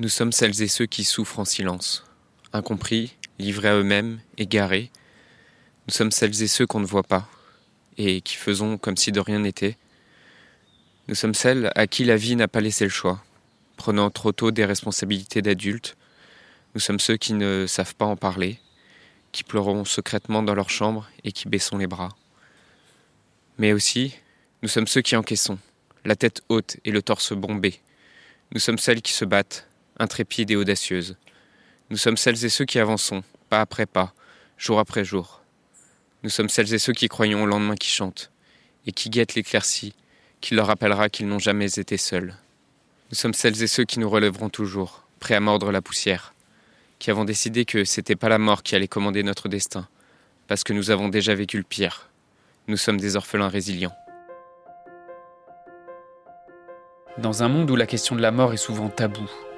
Nous sommes celles et ceux qui souffrent en silence, incompris, livrés à eux-mêmes, égarés. Nous sommes celles et ceux qu'on ne voit pas, et qui faisons comme si de rien n'était. Nous sommes celles à qui la vie n'a pas laissé le choix, prenant trop tôt des responsabilités d'adultes. Nous sommes ceux qui ne savent pas en parler, qui pleureront secrètement dans leur chambre et qui baissons les bras. Mais aussi, nous sommes ceux qui encaissons, la tête haute et le torse bombé. Nous sommes celles qui se battent, intrépides et audacieuses. Nous sommes celles et ceux qui avançons, pas après pas, jour après jour. Nous sommes celles et ceux qui croyons au lendemain qui chante, et qui guettent l'éclaircie, qui leur rappellera qu'ils n'ont jamais été seuls. Nous sommes celles et ceux qui nous relèveront toujours, prêts à mordre la poussière, qui avons décidé que c'était pas la mort qui allait commander notre destin, parce que nous avons déjà vécu le pire. Nous sommes des orphelins résilients. Dans un monde où la question de la mort est souvent taboue,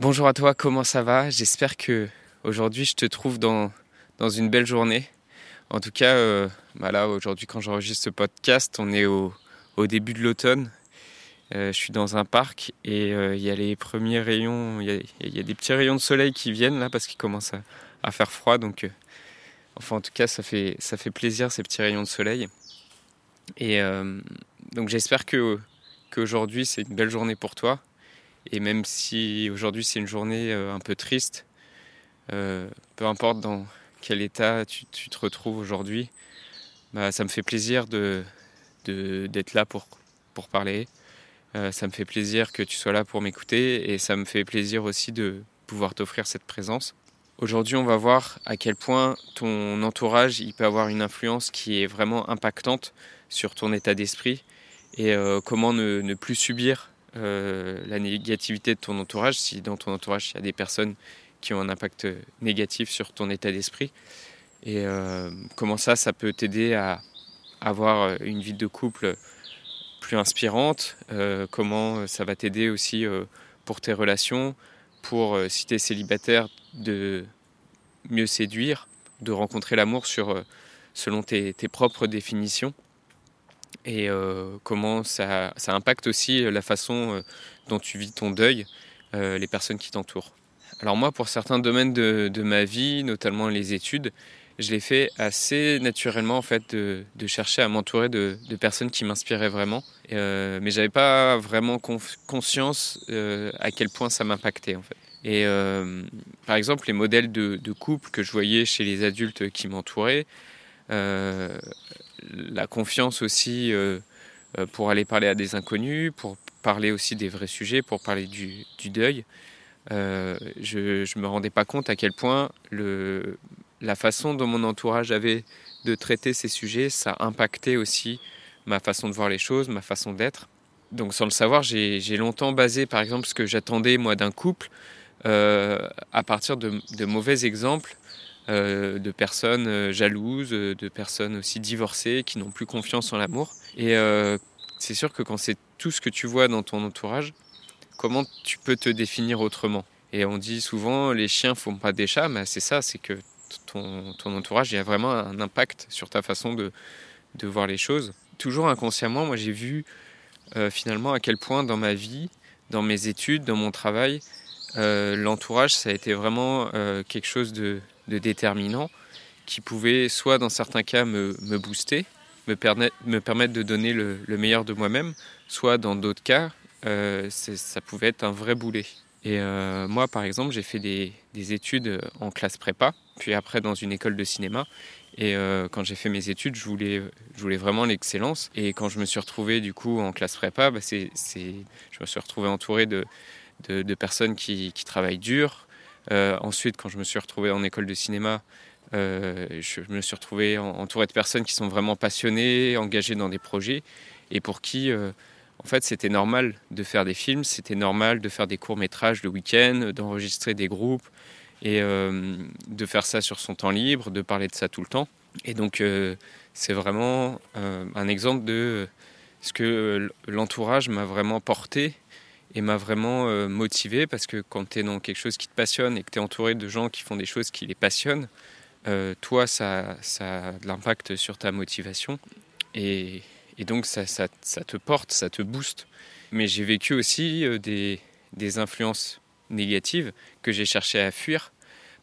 Bonjour à toi, comment ça va? J'espère que aujourd'hui je te trouve dans, une belle journée. En tout cas, euh, bah aujourd'hui quand j'enregistre ce podcast, on est au, au début de l'automne. Euh, je suis dans un parc et euh, il y a les premiers rayons, il y, a des petits rayons de soleil qui viennent là parce qu'il commence à, faire froid. Donc, enfin en tout cas, ça fait, ça fait plaisir ces petits rayons de soleil. Et donc j'espère que qu'aujourd'hui c'est une belle journée pour toi. Et même si aujourd'hui c'est une journée euh, un peu triste, euh, peu importe dans quel état tu, te retrouves aujourd'hui, bah, ça me fait plaisir de, de, d'être là pour, pour parler. Euh, ça me fait plaisir que tu sois là pour m'écouter et ça me fait plaisir aussi de pouvoir t'offrir cette présence. Aujourd'hui, on va voir à quel point ton entourage il peut avoir une influence qui est vraiment impactante sur ton état d'esprit et comment ne, ne, plus subir euh, la négativité de ton entourage si dans ton entourage il y a des personnes qui ont un impact négatif sur ton état d'esprit. Et euh, comment ça ça peut t'aider à avoir une vie de couple plus inspirante? Euh, comment ça va t'aider aussi euh, pour tes relations pour euh, si tu es célibataire de mieux séduire de rencontrer l'amour sur selon tes propres définitions? Et euh, comment ça, impacte aussi la façon euh, dont tu vis ton deuil, euh, les personnes qui t'entourent. Alors moi, pour certains domaines de, ma vie, notamment les études, je l'ai fait assez naturellement en fait de, chercher à m'entourer de, personnes qui m'inspiraient vraiment, euh, mais j'avais pas vraiment conscience euh, à quel point ça m'impactait en fait. Et euh, par exemple, les modèles de, couple que je voyais chez les adultes qui m'entouraient, euh, la confiance aussi euh, pour aller parler à des inconnus, pour parler aussi des vrais sujets, pour parler du, du deuil. Euh, je ne me rendais pas compte à quel point le, la façon dont mon entourage avait de traiter ces sujets, ça impactait aussi ma façon de voir les choses, ma façon d'être. Donc sans le savoir, j'ai longtemps basé par exemple ce que j'attendais moi d'un couple euh, à partir de, de mauvais exemples euh, de personnes euh, jalouses, euh, de personnes aussi divorcées qui n'ont plus confiance en l'amour. Et euh, c'est sûr que quand c'est tout ce que tu vois dans ton entourage, comment tu peux te définir autrement? Et on dit souvent les chiens font pas des chats, mais c'est ça, c'est que ton, ton, entourage a vraiment un impact sur ta façon de, de voir les choses. Toujours inconsciemment, moi j'ai vu euh, finalement à quel point dans ma vie, dans mes études, dans mon travail, euh, l'entourage ça a été vraiment euh, quelque chose de, de déterminant qui pouvait soit dans certains cas me, me booster, me, permet, me permettre de donner le, le meilleur de moi-même, soit dans d'autres cas, euh, ça pouvait être un vrai boulet. Et euh, moi, par exemple, j'ai fait des, des, études en classe prépa, puis après dans une école de cinéma. Et euh, quand j'ai fait mes études, je voulais, je voulais vraiment l'excellence. Et quand je me suis retrouvé du coup en classe prépa, bah, je me suis retrouvé entouré de, de, personnes qui, travaillent dur, euh, ensuite, quand je me suis retrouvé en école de cinéma, euh, je me suis retrouvé entouré de personnes qui sont vraiment passionnées, engagées dans des projets et pour qui euh, en fait, c'était normal de faire des films, c'était normal de faire des courts-métrages le week-end, d'enregistrer des groupes et euh, de faire ça sur son temps libre, de parler de ça tout le temps. Et donc, euh, c'est vraiment euh, un exemple de ce que l'entourage m'a vraiment porté et m'a vraiment motivé parce que quand tu es dans quelque chose qui te passionne et que tu es entouré de gens qui font des choses qui les passionnent, toi, ça, ça a de l'impact sur ta motivation. Et, et donc ça, ça, te porte, ça te booste. Mais j'ai vécu aussi euh, des, des, influences négatives que j'ai cherché à fuir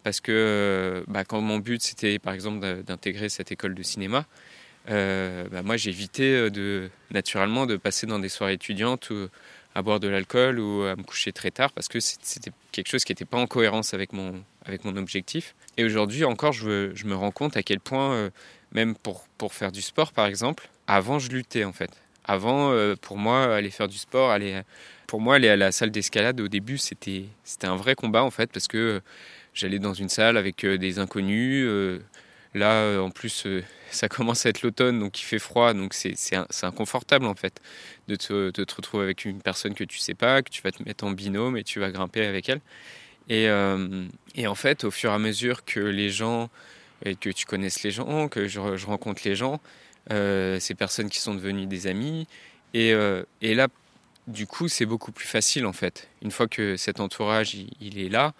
parce que euh, bah, quand mon but c'était par exemple d'intégrer cette école de cinéma, euh, bah, moi j'évitais de naturellement de passer dans des soirées étudiantes ou à boire de l'alcool ou à me coucher très tard parce que c'était quelque chose qui n'était pas en cohérence avec mon, avec mon objectif. Et aujourd'hui encore je, je, me rends compte à quel point, même pour, pour faire du sport par exemple, avant, je luttais en fait. Avant, euh, pour moi, aller faire du sport, aller, pour moi, aller à la salle d'escalade au début, c'était, un vrai combat en fait, parce que j'allais dans une salle avec euh, des inconnus. Euh, là, en plus, ça commence à être l'automne, donc il fait froid, donc c'est, inconfortable en fait de te, retrouver avec une personne que tu sais pas, que tu vas te mettre en binôme et tu vas grimper avec elle. Et, et en fait, au fur et à mesure que les gens, que tu connaisses les gens, que je, rencontre les gens, euh, ces personnes qui sont devenues des amis. Euh, et là, du coup, c'est beaucoup plus facile en fait. Une fois que cet entourage il, est là,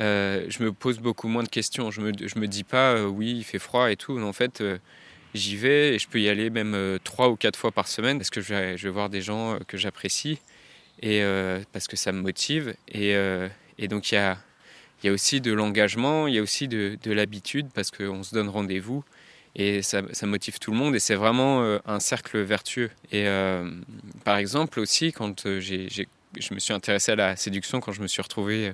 euh, je me pose beaucoup moins de questions. Je me, me dis pas oui, il fait froid et tout. En fait, j'y vais et je peux y aller même trois ou quatre fois par semaine parce que je vais, voir des gens que j'apprécie et parce que ça me motive. Et, donc, il y a, aussi de l'engagement, il y a aussi de, de l'habitude parce qu'on se donne rendez-vous et ça, motive tout le monde et c'est vraiment euh, un cercle vertueux. Et euh, par exemple aussi, quand euh, j'ai, je me suis intéressé à la séduction, quand je me suis retrouvé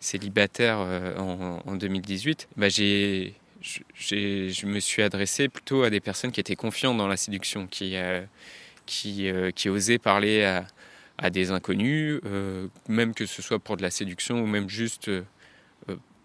célibataire en, 2018, bah j'ai, je me suis adressé plutôt à des personnes qui étaient confiantes dans la séduction, qui, qui, qui osaient parler à, des inconnus, même que ce soit pour de la séduction ou même juste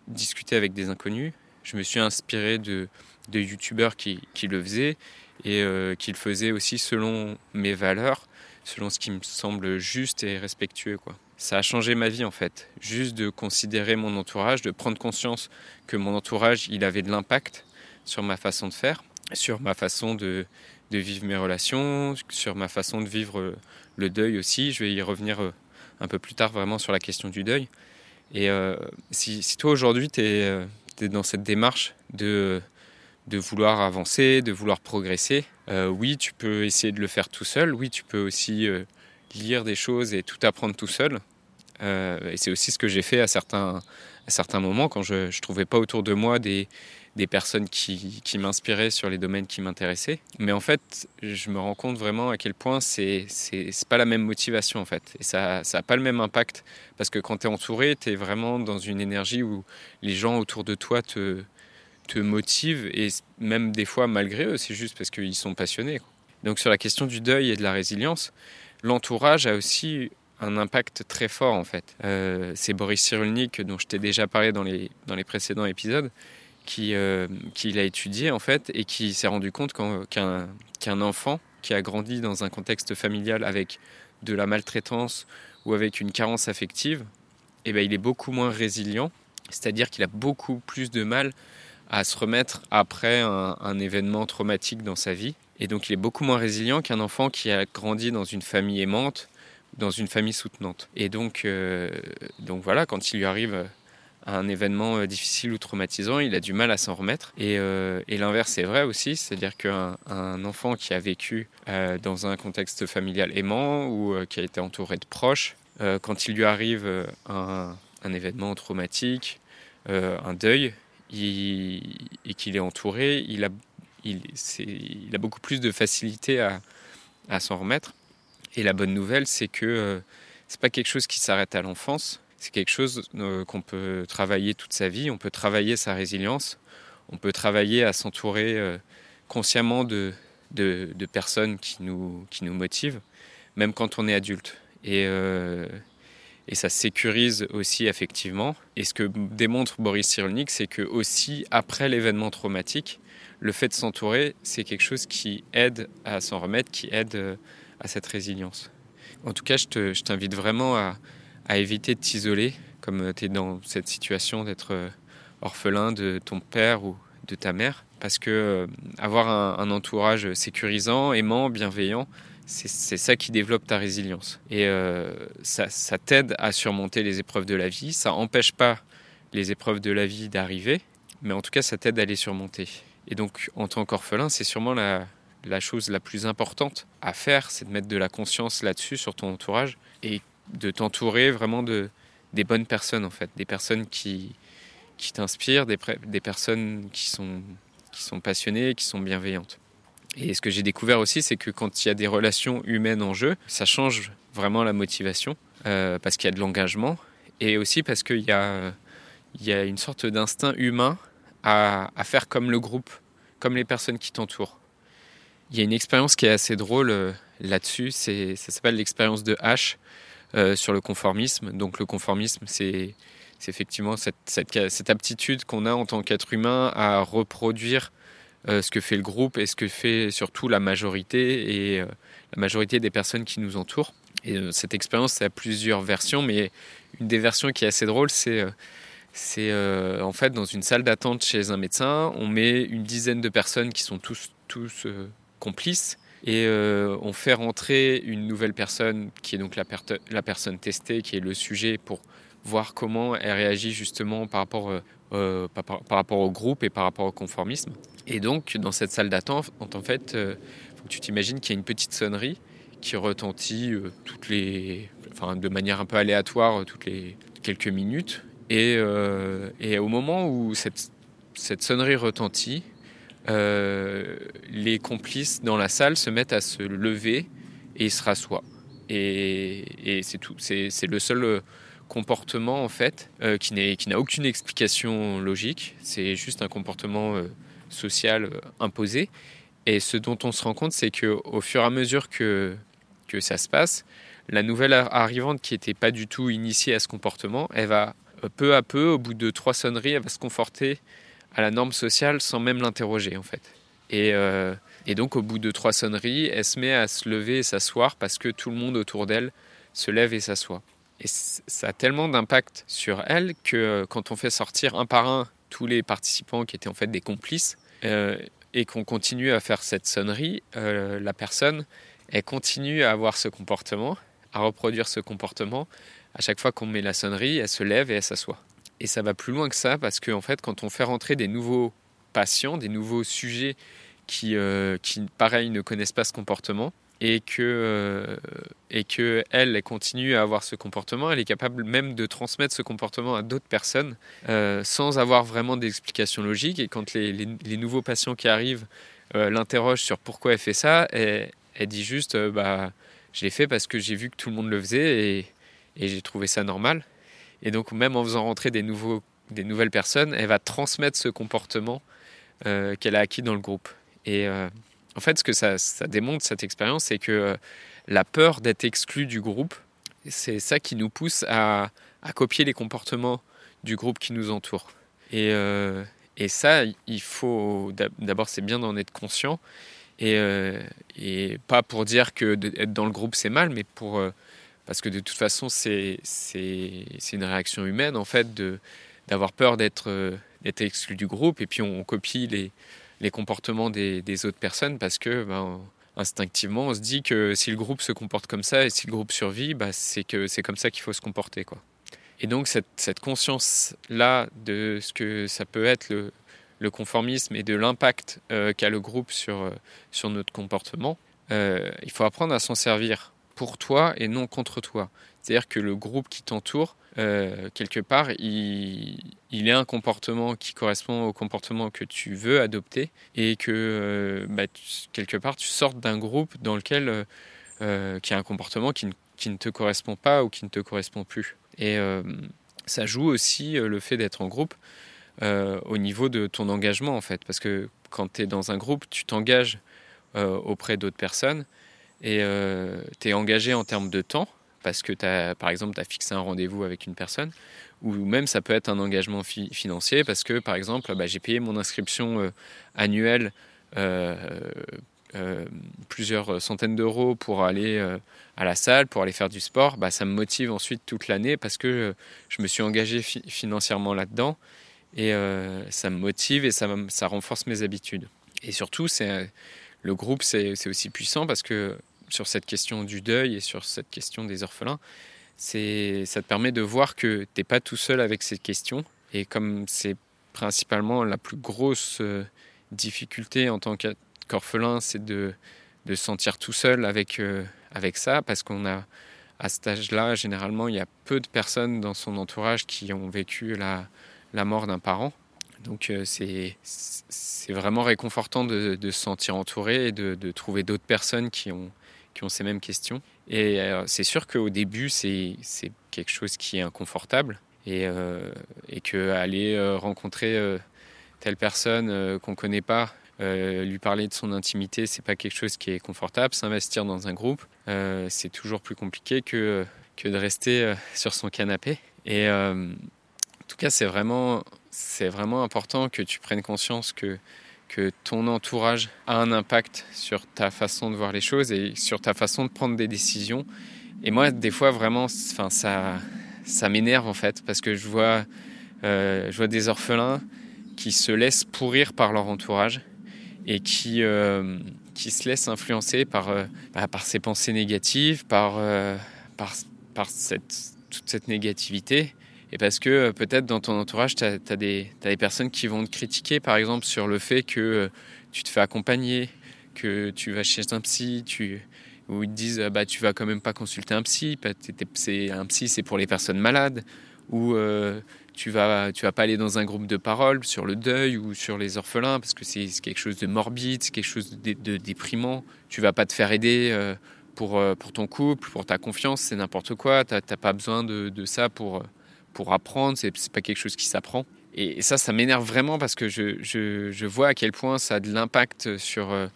discuter avec des inconnus. Je me suis inspiré de, de youtubeurs qui, qui, le faisaient et euh, qui le faisaient aussi selon mes valeurs, selon ce qui me semble juste et respectueux. Quoi. Ça a changé ma vie en fait, juste de considérer mon entourage, de prendre conscience que mon entourage, il avait de l'impact sur ma façon de faire, sur ma façon de, de vivre mes relations, sur ma façon de vivre le deuil aussi. Je vais y revenir euh, un peu plus tard vraiment sur la question du deuil. Et euh, si, toi aujourd'hui tu es, dans cette démarche de de vouloir avancer, de vouloir progresser. Euh, oui, tu peux essayer de le faire tout seul. Oui, tu peux aussi euh, lire des choses et tout apprendre tout seul. Euh, et c'est aussi ce que j'ai fait à certains, à certains moments quand je ne trouvais pas autour de moi des, des personnes qui, qui m'inspiraient sur les domaines qui m'intéressaient. Mais en fait, je me rends compte vraiment à quel point c'est c'est pas la même motivation en fait. Et ça n'a pas le même impact parce que quand tu es entouré, tu es vraiment dans une énergie où les gens autour de toi te, te motive et même des fois malgré eux, c'est juste parce qu'ils sont passionnés. Donc sur la question du deuil et de la résilience, l'entourage a aussi un impact très fort en fait. Euh, c'est Boris Cyrulnik dont je t'ai déjà parlé dans les, dans les précédents épisodes qui, euh, qui l'a étudié en fait et qui s'est rendu compte qu'un qu'un enfant qui a grandi dans un contexte familial avec de la maltraitance ou avec une carence affective, eh ben, il est beaucoup moins résilient, c'est-à-dire qu'il a beaucoup plus de mal à se remettre après un, événement traumatique dans sa vie. Et donc il est beaucoup moins résilient qu'un enfant qui a grandi dans une famille aimante, dans une famille soutenante. Et donc, euh, donc voilà, quand il lui arrive un événement euh, difficile ou traumatisant, il a du mal à s'en remettre. Et, euh, l'inverse est vrai aussi, c'est-à-dire qu'un un enfant qui a vécu dans un contexte familial aimant ou qui a été entouré de proches, quand il lui arrive un événement traumatique, un deuil, et qu'il est entouré, il a, beaucoup plus de facilité à, s'en remettre. Et la bonne nouvelle, c'est que euh, c'est pas quelque chose qui s'arrête à l'enfance, c'est quelque chose euh, qu'on peut travailler toute sa vie, on peut travailler sa résilience, on peut travailler à s'entourer euh, consciemment de, personnes qui nous, motivent, même quand on est adulte. Et, et ça sécurise aussi effectivement. Et ce que démontre Boris Cyrulnik, c'est que aussi après l'événement traumatique, le fait de s'entourer, c'est quelque chose qui aide à s'en remettre, qui aide euh, à cette résilience. En tout cas, je t'invite vraiment à, éviter de t'isoler, comme tu es dans cette situation d'être orphelin de ton père ou de ta mère, parce que avoir un entourage sécurisant, aimant, bienveillant, c'est ça qui développe ta résilience. Et euh, ça, t'aide à surmonter les épreuves de la vie. Ça n'empêche pas les épreuves de la vie d'arriver, mais en tout cas, ça t'aide à les surmonter. Et donc, en tant qu'orphelin, c'est sûrement la, la, chose la plus importante à faire, c'est de mettre de la conscience là-dessus, sur ton entourage, et de t'entourer vraiment de, des bonnes personnes, en fait, des personnes qui, qui t'inspirent, des, des personnes qui sont, qui sont passionnées, qui sont bienveillantes. Et ce que j'ai découvert aussi, c'est que quand il y a des relations humaines en jeu, ça change vraiment la motivation, euh, parce qu'il y a de l'engagement, et aussi parce qu'il y a, une sorte d'instinct humain à, faire comme le groupe, comme les personnes qui t'entourent. Il y a une expérience qui est assez drôle euh, là-dessus, ça s'appelle l'expérience de H euh, sur le conformisme. Donc le conformisme, c'est, effectivement cette aptitude qu'on a en tant qu'être humain à reproduire euh, ce que fait le groupe et ce que fait surtout la majorité et euh, la majorité des personnes qui nous entourent. Euh, cette expérience a plusieurs versions, mais une des versions qui est assez drôle, c'est c'est en fait dans une salle d'attente chez un médecin, on met une dizaine de personnes qui sont tous tous complices et on fait rentrer une nouvelle personne qui est donc la, la personne testée, qui est le sujet pour voir comment elle réagit justement par rapport, euh, par, rapport au groupe et par rapport au conformisme. Et donc, dans cette salle d'attente, en fait, euh, faut que tu t'imagines qu'il y a une petite sonnerie qui retentit euh, toutes les, enfin, de manière un peu aléatoire toutes les quelques minutes. Et, et au moment où cette, cette sonnerie retentit, les complices dans la salle se mettent à se lever et se rassoient. Et, et c'est tout. C'est le seul comportement en fait euh, qui n'a aucune explication logique. C'est juste un comportement euh, social euh, imposé. Et ce dont on se rend compte, c'est que au fur et à mesure que, que ça se passe, la nouvelle arrivante qui n'était pas du tout initiée à ce comportement, elle va euh, peu à peu, au bout de trois sonneries, elle va se conforter à la norme sociale sans même l'interroger en fait. Et, et donc au bout de trois sonneries, elle se met à se lever et s'asseoir parce que tout le monde autour d'elle se lève et s'assoit. Et ça a tellement d'impact sur elle que euh, quand on fait sortir un par un tous les participants qui étaient en fait des complices euh, et qu'on continue à faire cette sonnerie, euh, la personne, elle continue à avoir ce comportement, à reproduire ce comportement. À chaque fois qu'on met la sonnerie, elle se lève et elle s'assoit. Et ça va plus loin que ça parce qu'en en fait, quand on fait rentrer des nouveaux patients, des nouveaux sujets qui, qui pareil, ne connaissent pas ce comportement, et que, euh, et que elle, continue à avoir ce comportement, elle est capable même de transmettre ce comportement à d'autres personnes euh, sans avoir vraiment d'explication logique. Et quand les, nouveaux patients qui arrivent euh, l'interrogent sur pourquoi elle fait ça, elle, dit juste bah, je l'ai fait parce que j'ai vu que tout le monde le faisait et, j'ai trouvé ça normal. Et donc, même en faisant rentrer des, nouveaux, des nouvelles personnes, elle va transmettre ce comportement qu'elle a acquis dans le groupe. En fait, ce que ça, démontre, cette expérience, c'est que euh, la peur d'être exclu du groupe, c'est ça qui nous pousse à, copier les comportements du groupe qui nous entoure. Et, euh, ça, il faut. D'abord, c'est bien d'en être conscient. Et, euh, pas pour dire que être dans le groupe, c'est mal, mais pour. Parce que de toute façon, c'est une réaction humaine, en fait, d'avoir peur d'être exclu du groupe. Et puis, on copie les les comportements des, autres personnes parce que ben, instinctivement on se dit que si le groupe se comporte comme ça et si le groupe survit, ben, c'est que c'est comme ça qu'il faut se comporter. Et donc cette, cette conscience là de ce que ça peut être le, le conformisme et de l'impact euh, qu'a le groupe sur, euh, sur notre comportement, euh, il faut apprendre à s'en servir pour toi et non contre toi. C'est-à-dire que le groupe qui t'entoure euh, quelque part, il, il est un comportement qui correspond au comportement que tu veux adopter et que euh, bah, tu, quelque part tu sortes d'un groupe dans lequel euh, euh, qui a un comportement qui ne, qui ne, te correspond pas ou qui ne te correspond plus. Et ça joue aussi le fait d'être en groupe au niveau de ton engagement en fait, parce que quand tu es dans un groupe, tu t'engages auprès d'autres personnes et tu es engagé en termes de temps parce que as, par exemple tu as fixé un rendez-vous avec une personne ou même ça peut être un engagement fi financier parce que par exemple bah, j'ai payé mon inscription euh, annuelle euh, plusieurs centaines d'euros pour aller à la salle, pour aller faire du sport, bah, ça me motive ensuite toute l'année parce que je me suis engagé financièrement là-dedans et ça me motive et ça, renforce mes habitudes. Et surtout, le groupe, c'est aussi puissant parce que sur cette question du deuil et sur cette question des orphelins, c'est ça te permet de voir que tu n'es pas tout seul avec ces questions. Et comme c'est principalement la plus grosse euh, difficulté en tant qu'orphelin, c'est de, se sentir tout seul avec, euh, avec ça, parce qu'on a, à cet âge-là, généralement, il y a peu de personnes dans son entourage qui ont vécu la, la mort d'un parent. Donc euh, c'est vraiment réconfortant de, de, se sentir entouré et de, de trouver d'autres personnes qui ont, qui ont ces mêmes questions. Et euh, c'est sûr qu'au début, c'est quelque chose qui est inconfortable et, euh, et qu'aller euh, rencontrer euh, telle personne qu'on ne connaît pas, lui parler de son intimité, c'est pas quelque chose qui est confortable. S'investir dans un groupe, c'est toujours plus compliqué que, que de rester sur son canapé. Et en tout cas, c'est vraiment, vraiment important que tu prennes conscience que que ton entourage a un impact sur ta façon de voir les choses et sur ta façon de prendre des décisions. Et moi, des fois, vraiment, enfin, ça, ça m'énerve en fait, parce que je vois, euh, je vois des orphelins qui se laissent pourrir par leur entourage et qui, euh, qui se laissent influencer par, euh, bah, par ces pensées négatives, par, par, par cette, toute cette négativité. Et parce que euh, peut-être dans ton entourage, tu as, des personnes qui vont te critiquer, par exemple, sur le fait que euh, tu te fais accompagner, que tu vas chez un psy, tu, où ils te disent bah, tu vas quand même pas consulter un psy, un psy c'est pour les personnes malades, ou euh, tu vas, tu vas pas aller dans un groupe de parole sur le deuil ou sur les orphelins parce que c'est, quelque chose de morbide, c'est quelque chose de, déprimant, tu vas pas te faire aider. pour, pour ton couple, pour ta confiance, c'est n'importe quoi. Tu n'as pas besoin de, de ça pour, pour apprendre, c'est pas quelque chose qui s'apprend. Et, ça, ça m'énerve vraiment parce que je, je, vois à quel point ça a de l'impact sur, euh,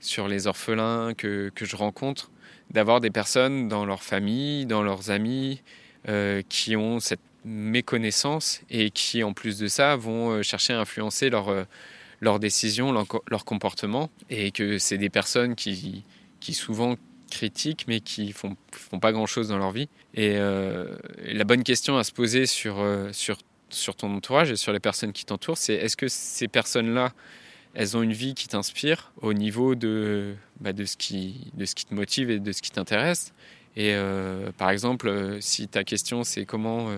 sur les orphelins que, que je rencontre, d'avoir des personnes dans leur famille, dans leurs amis, euh, qui ont cette méconnaissance et qui, en plus de ça, vont euh, chercher à influencer leur, leurs décisions, leur, leur, comportement, et que c'est des personnes qui, qui souvent critiques, mais qui font, font pas grand-chose dans leur vie. Et, euh, la bonne question à se poser sur, euh, sur, ton entourage et sur les personnes qui t'entourent, c'est est-ce que ces personnes-là, elles ont une vie qui t'inspire au niveau de, bah, ce qui, te motive et de ce qui t'intéresse? Et euh, par exemple, si ta question c'est comment,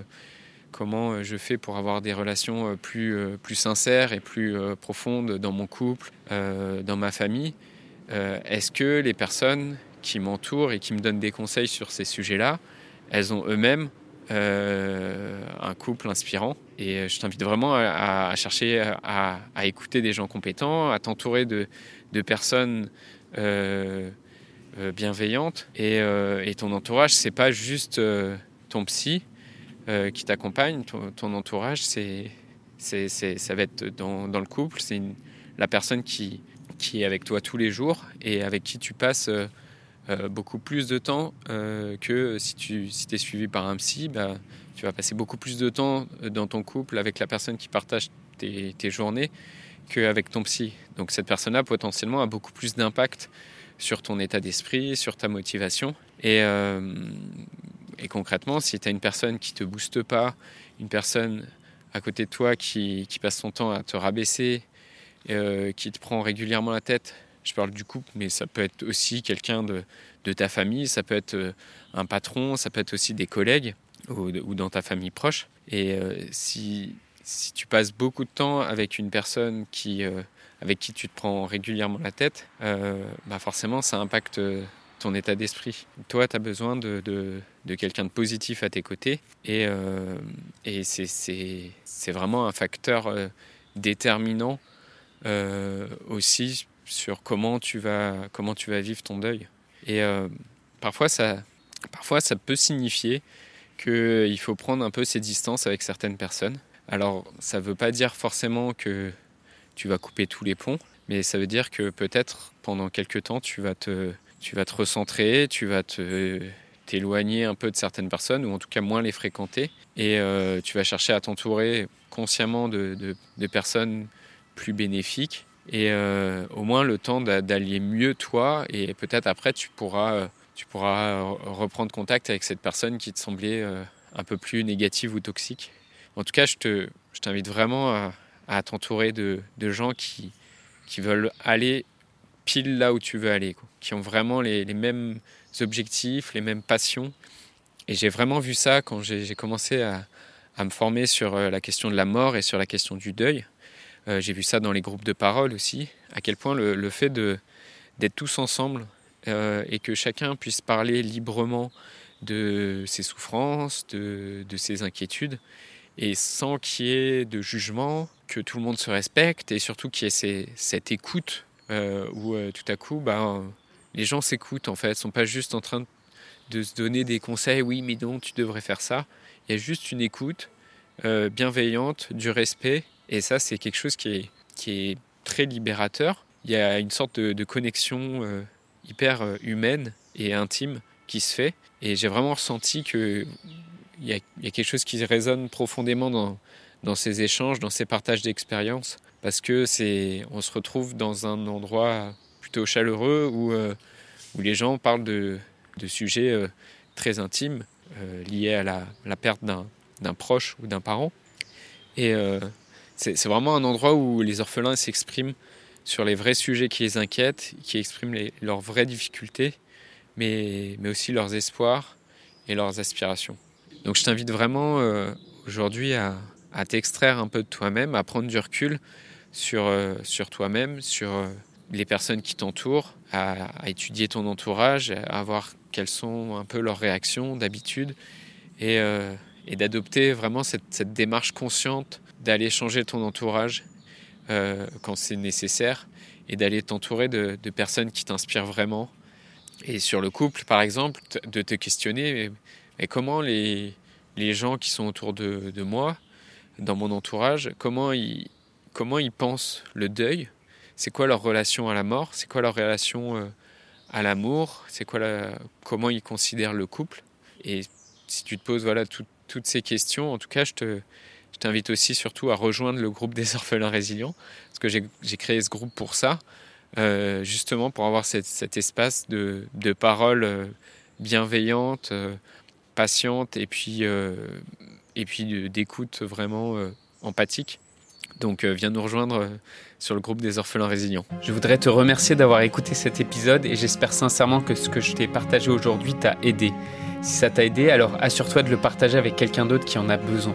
je fais pour avoir des relations plus sincères et plus profondes dans mon couple, dans ma famille, est-ce que les personnes qui m'entourent et qui me donnent des conseils sur ces sujets-là, elles ont eux-mêmes euh, un couple inspirant. Et je t'invite vraiment à, chercher à, écouter des gens compétents, à t'entourer de, personnes euh, euh bienveillantes. Et, euh, ton entourage, c'est pas juste euh, ton psy euh, qui t'accompagne. Ton, entourage, c'est, ça va être dans, le couple. C'est la personne qui est avec toi tous les jours et avec qui tu passes euh, beaucoup plus de temps euh, que si tu si es suivi par un psy, bah, tu vas passer beaucoup plus de temps dans ton couple avec la personne qui partage tes, tes journées qu'avec ton psy. Donc cette personne-là potentiellement a beaucoup plus d'impact sur ton état d'esprit, sur ta motivation. Et, euh, et concrètement, si tu as une personne qui te booste pas, une personne à côté de toi qui, qui passe son temps à te rabaisser, euh, qui te prend régulièrement la tête je parle du couple, mais ça peut être aussi quelqu'un de, de, ta famille, ça peut être euh, un patron, ça peut être aussi des collègues ou, dans ta famille proche. Et euh, si, si tu passes beaucoup de temps avec une personne qui, euh, avec qui tu te prends régulièrement la tête, bah forcément ça impacte ton état d'esprit. Toi, tu as besoin de, de, de quelqu'un de positif à tes côtés et, et c'est vraiment un facteur déterminant aussi sur comment tu vas, comment tu vas vivre ton deuil. Et euh, parfois, ça, parfois, ça peut signifier qu'il faut prendre un peu ses distances avec certaines personnes. Alors, ça ne veut pas dire forcément que tu vas couper tous les ponts, mais ça veut dire que peut-être pendant quelques temps, tu vas te, tu vas te recentrer, tu vas te t'éloigner un peu de certaines personnes, ou en tout cas moins les fréquenter, et euh, tu vas chercher à t'entourer consciemment de, personnes plus bénéfiques et au moins le temps d'allier mieux toi et peut-être après tu pourras, tu pourras reprendre contact avec cette personne qui te semblait un peu plus négative ou toxique. En tout cas, je, te, je t'invite vraiment à, t'entourer de, de, gens qui, qui veulent aller pile là où tu veux aller, qui ont vraiment les, les, mêmes objectifs, les mêmes passions. Et j'ai vraiment vu ça quand j'ai, commencé à, à, me former sur euh, la question de la mort et sur la question du deuil. Euh, j'ai vu ça dans les groupes de parole aussi, à quel point le, fait d'être tous ensemble euh, et que chacun puisse parler librement de ses souffrances, de, ses inquiétudes, et sans qu'il y ait de jugement, que tout le monde se respecte et surtout qu'il y ait cette écoute euh, où tout à coup, bah, les gens s'écoutent en fait, ne sont pas juste en train de se donner des conseils, oui mais non, tu devrais faire ça. Il y a juste une écoute bienveillante, du respect, et ça c'est quelque chose qui est, très libérateur. Il y a une sorte de, connexion hyper humaine et intime qui se fait, et j'ai vraiment ressenti que il y, a, y, a, quelque chose qui résonne profondément dans, ces échanges, dans ces partages d'expériences, parce que c'est, on se retrouve dans un endroit plutôt chaleureux où, euh, où les gens parlent de, sujets euh, très intimes euh, liés à la, la perte d'un, proche ou d'un parent. Et euh, c'est, vraiment un endroit où les orphelins s'expriment sur les vrais sujets qui les inquiètent, qui expriment leurs vraies difficultés, mais, mais aussi leurs espoirs et leurs aspirations. Donc je t'invite vraiment euh, aujourd'hui à, t'extraire un peu de toi-même, à prendre du recul sur, euh, sur toi-même, sur euh, les personnes qui t'entourent, à, étudier ton entourage, à voir quelles sont un peu leurs réactions d'habitude et, d'adopter vraiment cette, démarche consciente d'aller changer ton entourage euh, quand c'est nécessaire et d'aller t'entourer de, personnes qui t'inspirent vraiment. Et sur le couple, par exemple, de te questionner et comment les, les gens qui sont autour de, de, moi, dans mon entourage, comment ils, comment ils pensent le deuil, c'est quoi leur relation à la mort, c'est quoi leur relation euh, à l'amour, c'est quoi la, comment ils considèrent le couple? Et si tu te poses voilà, tout, toutes ces questions, en tout cas, je te, je t'invite aussi surtout à rejoindre le groupe des orphelins résilients, parce que j'ai créé ce groupe pour ça, euh, justement pour avoir cet espace de, de parole euh, bienveillante, euh, patiente et puis, puis d'écoute vraiment empathique. Donc viens nous rejoindre sur le groupe des orphelins résilients. Je voudrais te remercier d'avoir écouté cet épisode et j'espère sincèrement que ce que je t'ai partagé aujourd'hui t'a aidé. Si ça t'a aidé, alors assure-toi de le partager avec quelqu'un d'autre qui en a besoin.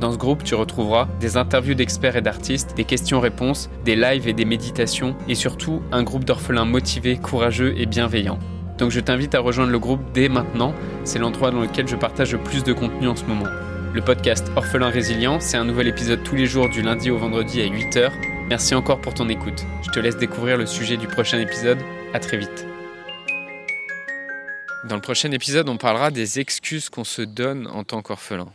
Dans ce groupe, tu retrouveras des interviews d'experts et d'artistes, des questions-réponses, des lives et des méditations, et surtout un groupe d'orphelins motivés, courageux et bienveillants. Donc je t'invite à rejoindre le groupe dès maintenant, c'est l'endroit dans lequel je partage le plus de contenu en ce moment. Le podcast Orphelin Résilient, c'est un nouvel épisode tous les jours du lundi au vendredi à 8h. Merci encore pour ton écoute. Je te laisse découvrir le sujet du prochain épisode. À très vite. Dans le prochain épisode, on parlera des excuses qu'on se donne en tant qu'orphelin.